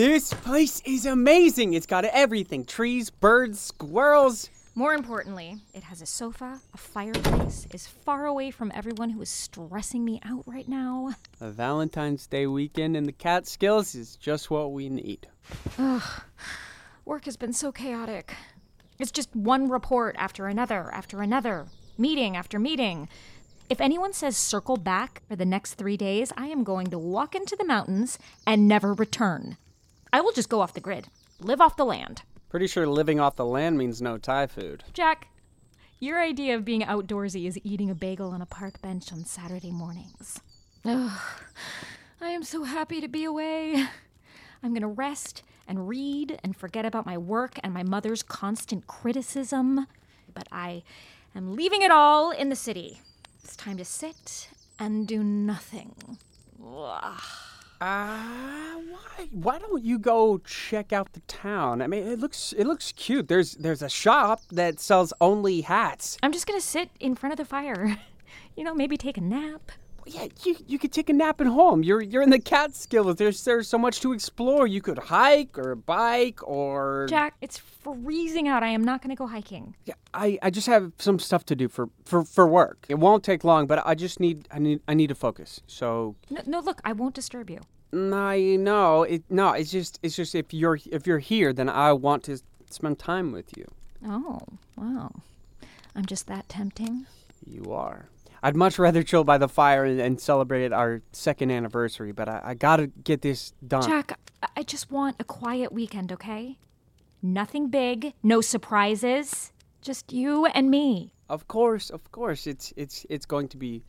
This place is amazing. It's got everything trees, birds, squirrels. More importantly, it has a sofa, a fireplace, is far away from everyone who is stressing me out right now. A Valentine's Day weekend in the Catskills is just what we need. Ugh. Work has been so chaotic. It's just one report after another after another, meeting after meeting. If anyone says circle back for the next three days, I am going to walk into the mountains and never return. I will just go off the grid, live off the land. Pretty sure living off the land means no Thai food. Jack, your idea of being outdoorsy is eating a bagel on a park bench on Saturday mornings. Ugh, I am so happy to be away. I'm going to rest and read and forget about my work and my mother's constant criticism. But I am leaving it all in the city. It's time to sit and do nothing. Ugh. Uh, why? Why don't you go check out the town? I mean, it looks it looks cute. There's there's a shop that sells only hats. I'm just gonna sit in front of the fire. You know, maybe take a nap. Yeah, you you could take a nap at home. You're you're in the Catskills. There's there's so much to explore. You could hike or bike or Jack, it's freezing out. I am not gonna go hiking. Yeah, I, I just have some stuff to do for, for, for work. It won't take long, but I just need I need I need to focus. So No, no look, I won't disturb you. Mm, no, no, it no. It's just it's just if you're if you're here, then I want to spend time with you. Oh, wow. I'm just that tempting. You are. I'd much rather chill by the fire and, and celebrate our second anniversary, but I, I gotta get this done. Jack, I- I just want a quiet weekend, okay? Nothing big, no surprises, just you and me. Of course, of course, it's it's it's going to be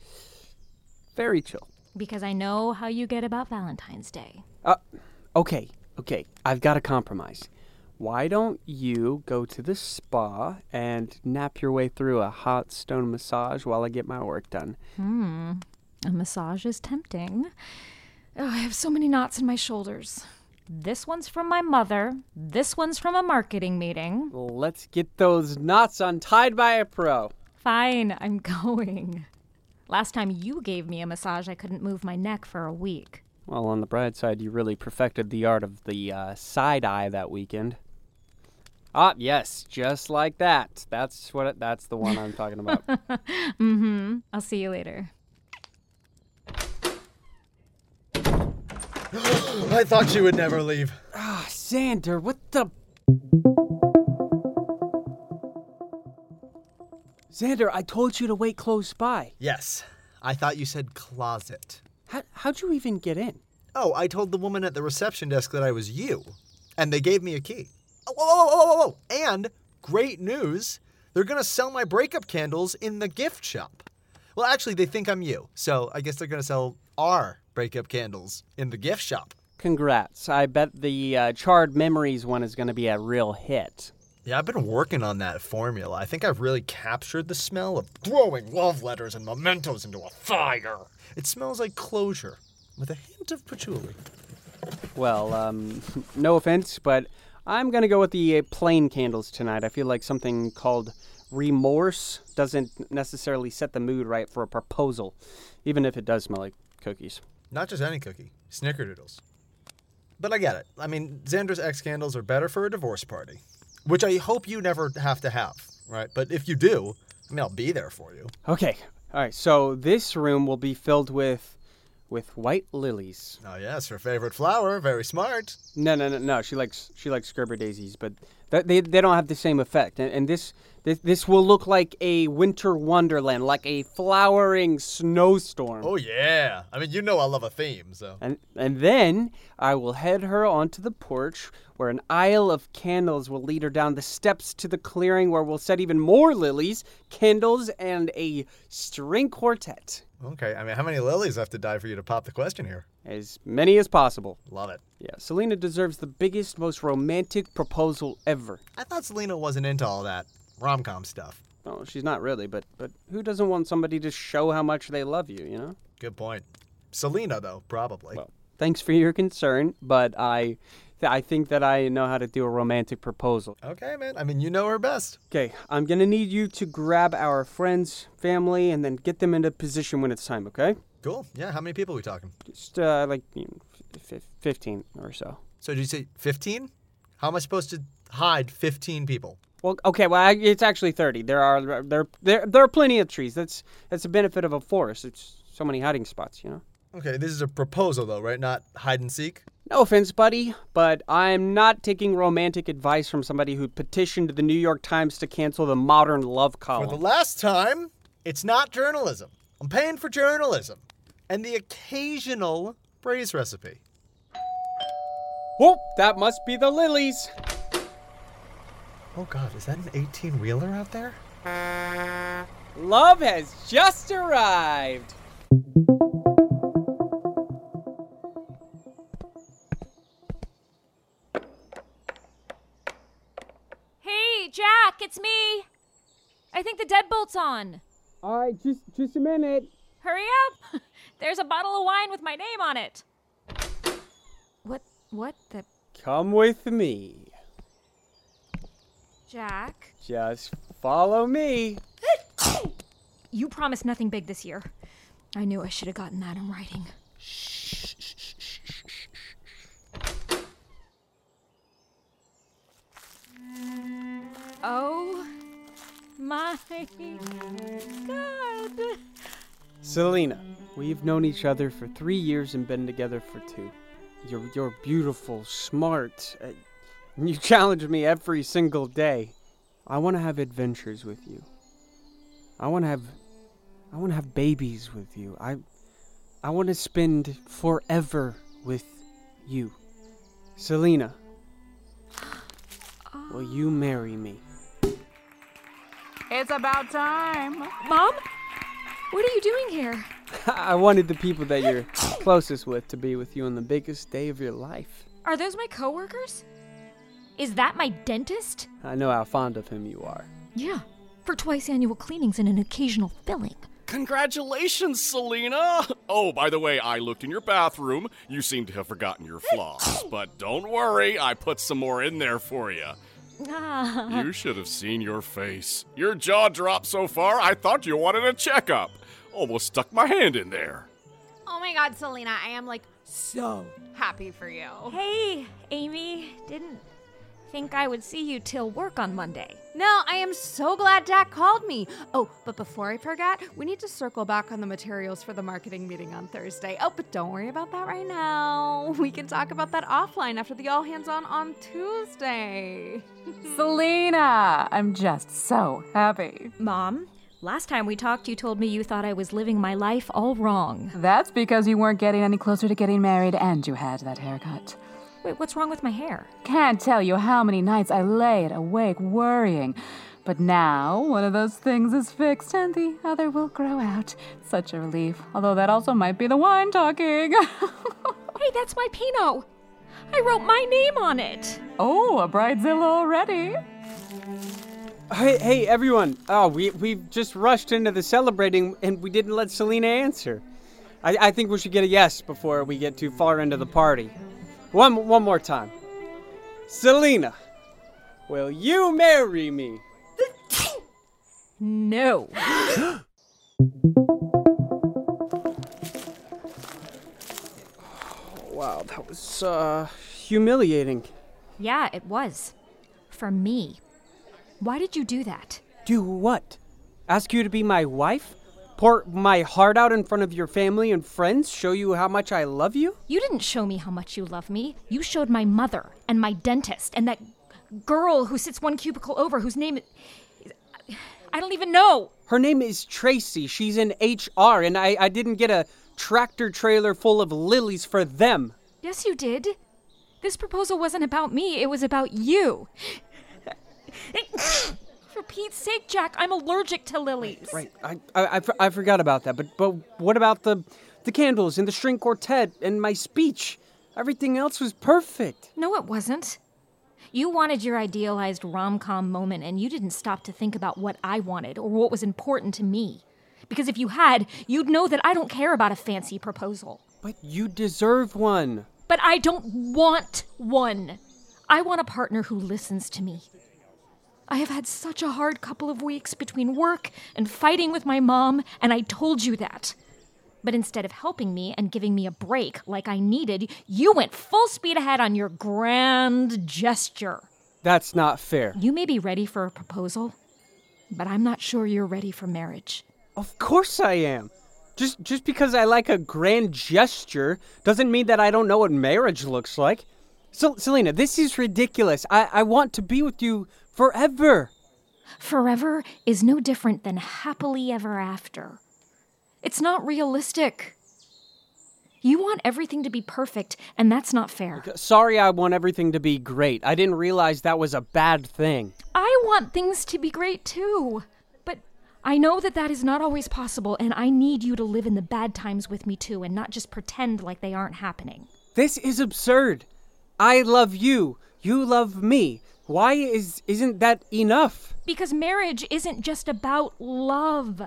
very chill. Because I know how you get about Valentine's Day. Uh, okay, okay. I've got a compromise. Why don't you go to the spa and nap your way through a hot stone massage while I get my work done? Hmm. A massage is tempting. Oh, I have so many knots in my shoulders. This one's from my mother. This one's from a marketing meeting. Let's get those knots untied by a pro. Fine, I'm going. Last time you gave me a massage, I couldn't move my neck for a week. Well, on the bright side, you really perfected the art of the uh, side eye that weekend. Ah, yes, just like that. That's what. It, that's the one I'm talking about. mm-hmm. I'll see you later. I thought you would never leave. Ah, Xander, what the? Xander, I told you to wait close by. Yes. I thought you said closet. How, how'd you even get in? Oh, I told the woman at the reception desk that I was you, and they gave me a key. Whoa, whoa, whoa, whoa. And great news, they're gonna sell my breakup candles in the gift shop. Well, actually, they think I'm you, so I guess they're gonna sell our breakup candles in the gift shop. Congrats. I bet the uh, Charred Memories one is going to be a real hit. Yeah, I've been working on that formula. I think I've really captured the smell of throwing love letters and mementos into a fire. It smells like closure, with a hint of patchouli. Well, um, no offense, but I'm going to go with the uh, plain candles tonight. I feel like something called remorse doesn't necessarily set the mood right for a proposal, even if it does smell like cookies. Not just any cookie, snickerdoodles. But I get it. I mean, Xander's X candles are better for a divorce party, which I hope you never have to have, right? But if you do, I mean, I'll be there for you. Okay. All right. So this room will be filled with with white lilies. Oh yes, her favorite flower. Very smart. No, no, no, no. She likes she likes Gerber daisies, but They, they don't have the same effect. And, and this, this this will look like a winter wonderland, like a flowering snowstorm. Oh yeah. I mean, you know I love a theme, so. And, and then I will head her onto the porch where an aisle of candles will lead her down the steps to the clearing where we'll set even more lilies, candles, and a string quartet. Okay. I mean, how many lilies have to die for you to pop the question here? As many as possible. Love it. Yeah, Selena deserves the biggest, most romantic proposal ever. I thought Selena wasn't into all that rom com stuff. Oh, she's not really, but but who doesn't want somebody to show how much they love you, you know? Good point. Selena, though, probably. Well, thanks for your concern, but I th- I think that I know how to do a romantic proposal. okay, man. I mean, you know her best. Okay, I'm gonna need you to grab our friends, family, and then get them into position when it's time. Okay? Cool. Yeah. How many people are we talking? Just uh, like you know, f- f- fifteen or so. So did you say 15? How am I supposed to hide 15 people? Well, okay, well, I, it's actually thirty. There are there there there are plenty of trees. That's that's the benefit of a forest. It's so many hiding spots, you know. Okay, this is a proposal, though, right? Not hide and seek? No offense, buddy, but I'm not taking romantic advice from somebody who petitioned the New York Times to cancel the modern love column. For the last time, it's not journalism. I'm paying for journalism and the occasional braise recipe. Whoop, that must be the lilies. Oh, God, is that an 18 wheeler out there? Love has just arrived. Hey, Jack, it's me. I think the deadbolt's on. All right, just just a minute. Hurry up. There's a bottle of wine with my name on it. What? What the? Come with me. Jack? Just follow me. You promised nothing big this year. I knew I should have gotten that in writing. Oh my god. Selena, we've known each other for three years and been together for two. You're you're beautiful, smart. Uh, you challenge me every single day. I want to have adventures with you. I want to have I want to have babies with you. I I want to spend forever with you. Selena, will you marry me? It's about time. Mom? What are you doing here? I wanted the people that you're closest with to be with you on the biggest day of your life. Are those my coworkers? Is that my dentist? I know how fond of him you are. Yeah, for twice annual cleanings and an occasional filling. Congratulations, Selena! Oh, by the way, I looked in your bathroom. You seem to have forgotten your floss. but don't worry, I put some more in there for you. Ah, You should have seen your face. Your jaw dropped so far, I thought you wanted a checkup. Almost stuck my hand in there. Oh my god, Selena, I am like so happy for you. hey, Amy. Didn't think I would see you till work on Monday. No, I am so glad Jack called me. Oh, but before I forget, we need to circle back on the materials for the marketing meeting on Thursday. Oh, but don't worry about that right now. We can talk about that offline after the all hands on on Tuesday. Selena, I'm just so happy. Mom, last time we talked, you told me you thought I was living my life all wrong. That's because you weren't getting any closer to getting married and you had that haircut. Wait, what's wrong with my hair? Can't tell you how many nights I laid awake worrying. But now, one of those things is fixed and the other will grow out. Such a relief. Although that also might be the wine talking. Hey, that's my Pinot. I wrote my name on it. oh, a bridezilla already. Hey, hey, everyone! Oh, we we just rushed into the celebrating, and we didn't let Selena answer. I, I think we should get a yes before we get too far into the party. One one more time. Selena, will you marry me? No. Wow, that was uh humiliating. Yeah, it was. For me. Why did you do that? Do what? Ask you to be my wife? Pour my heart out in front of your family and friends? Show you how much I love you? You didn't show me how much you love me. You showed my mother and my dentist and that girl who sits one cubicle over, whose name is. I don't even know. Her name is Tracy. She's in HR, and I, I didn't get a tractor trailer full of lilies for them. Yes, you did. This proposal wasn't about me, it was about you. For Pete's sake, Jack, I'm allergic to lilies. Right. I, I, I, I forgot about that. But but what about the the candles and the string quartet and my speech? Everything else was perfect. No, it wasn't. You wanted your idealized rom com moment, and you didn't stop to think about what I wanted or what was important to me. Because if you had, you'd know that I don't care about a fancy proposal. But you deserve one. But I don't want one. I want a partner who listens to me. I have had such a hard couple of weeks between work and fighting with my mom, and I told you that. But instead of helping me and giving me a break like I needed, you went full speed ahead on your grand gesture. That's not fair. You may be ready for a proposal, but I'm not sure you're ready for marriage. Of course I am. Just just because I like a grand gesture doesn't mean that I don't know what marriage looks like. So, Selena, this is ridiculous. I, I want to be with you forever. Forever is no different than happily ever after. It's not realistic. You want everything to be perfect, and that's not fair. Sorry, I want everything to be great. I didn't realize that was a bad thing. I want things to be great too. But I know that that is not always possible, and I need you to live in the bad times with me too, and not just pretend like they aren't happening. This is absurd. I love you. You love me. Why is isn't that enough? Because marriage isn't just about love.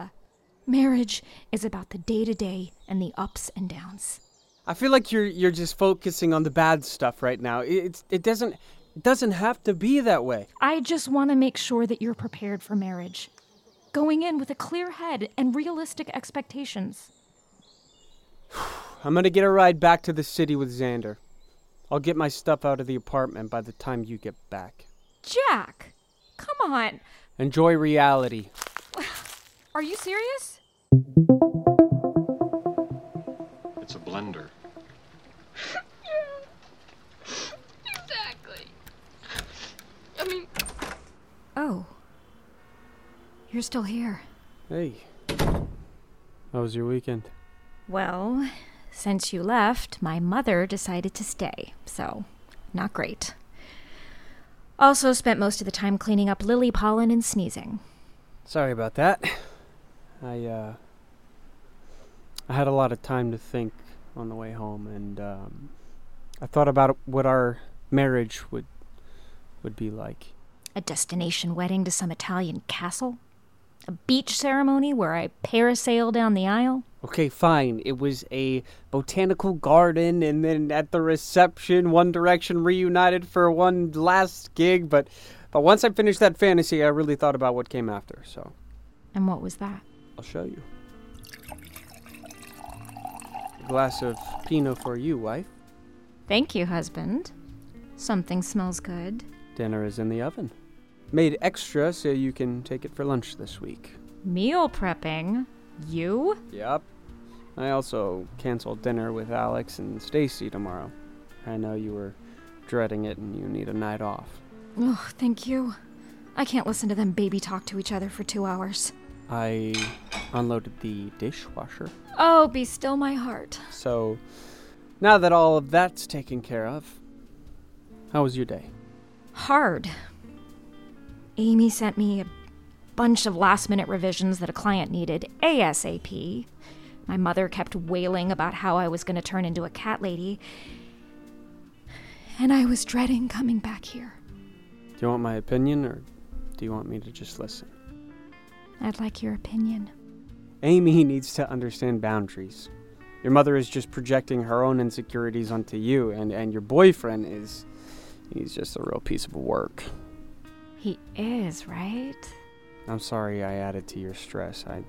Marriage is about the day to day and the ups and downs. I feel like you're you're just focusing on the bad stuff right now. It, it's it doesn't it doesn't have to be that way. I just want to make sure that you're prepared for marriage, going in with a clear head and realistic expectations. I'm gonna get a ride back to the city with Xander. I'll get my stuff out of the apartment by the time you get back. Jack, come on. Enjoy reality. Are you serious? It's a blender. yeah. Exactly. I mean, Oh. You're still here. Hey. How was your weekend? Well, since you left, my mother decided to stay, so not great. Also spent most of the time cleaning up lily pollen and sneezing. Sorry about that. I uh I had a lot of time to think on the way home and um I thought about what our marriage would would be like. A destination wedding to some Italian castle? A beach ceremony where I parasail down the aisle? Okay, fine. It was a botanical garden, and then at the reception, One Direction reunited for one last gig. But, but once I finished that fantasy, I really thought about what came after. So And what was that? I'll show you. A glass of Pinot for you, wife. Thank you, husband. Something smells good. Dinner is in the oven. Made extra so you can take it for lunch this week. Meal prepping? You? Yep. I also canceled dinner with Alex and Stacy tomorrow. I know you were dreading it and you need a night off. Oh, thank you. I can't listen to them baby talk to each other for two hours. I unloaded the dishwasher. Oh, be still my heart. So now that all of that's taken care of, how was your day? Hard. Amy sent me a bunch of last minute revisions that a client needed ASAP. My mother kept wailing about how I was going to turn into a cat lady. And I was dreading coming back here. Do you want my opinion or do you want me to just listen? I'd like your opinion. Amy needs to understand boundaries. Your mother is just projecting her own insecurities onto you, and, and your boyfriend is. He's just a real piece of work. He is, right? I'm sorry I added to your stress. I.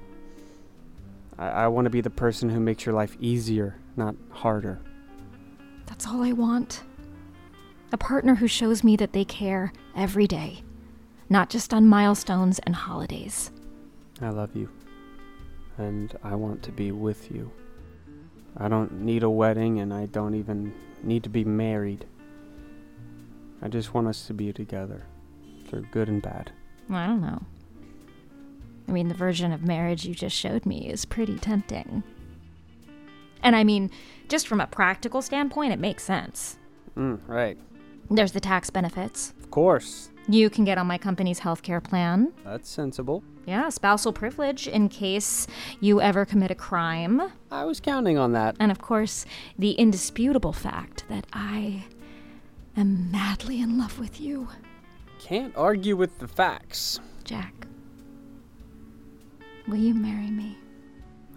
I, I want to be the person who makes your life easier, not harder. That's all I want. A partner who shows me that they care every day, not just on milestones and holidays. I love you. And I want to be with you. I don't need a wedding, and I don't even need to be married. I just want us to be together through good and bad. Well, I don't know. I mean, the version of marriage you just showed me is pretty tempting. And I mean, just from a practical standpoint, it makes sense. Mm, right. There's the tax benefits. Of course. You can get on my company's healthcare plan. That's sensible. Yeah, spousal privilege in case you ever commit a crime. I was counting on that. And of course, the indisputable fact that I am madly in love with you. Can't argue with the facts. Jack, will you marry me?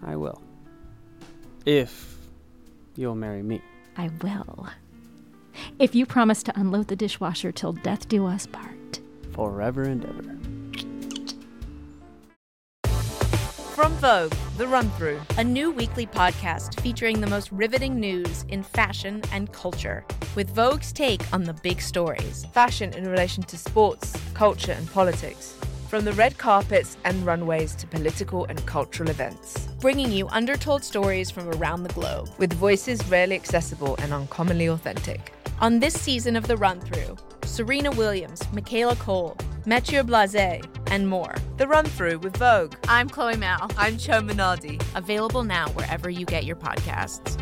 I will. If you'll marry me. I will. If you promise to unload the dishwasher till death do us part. Forever and ever. From Vogue, The Run Through, a new weekly podcast featuring the most riveting news in fashion and culture, with Vogue's take on the big stories. Fashion in relation to sports, culture, and politics. From the red carpets and runways to political and cultural events. Bringing you undertold stories from around the globe. With voices rarely accessible and uncommonly authentic. On this season of The Run Through, Serena Williams, Michaela Coel, Matthieu Blazy, and more. The Run Through with Vogue. I'm Chloe Malle. I'm Chioma Nnadi. Available now wherever you get your podcasts.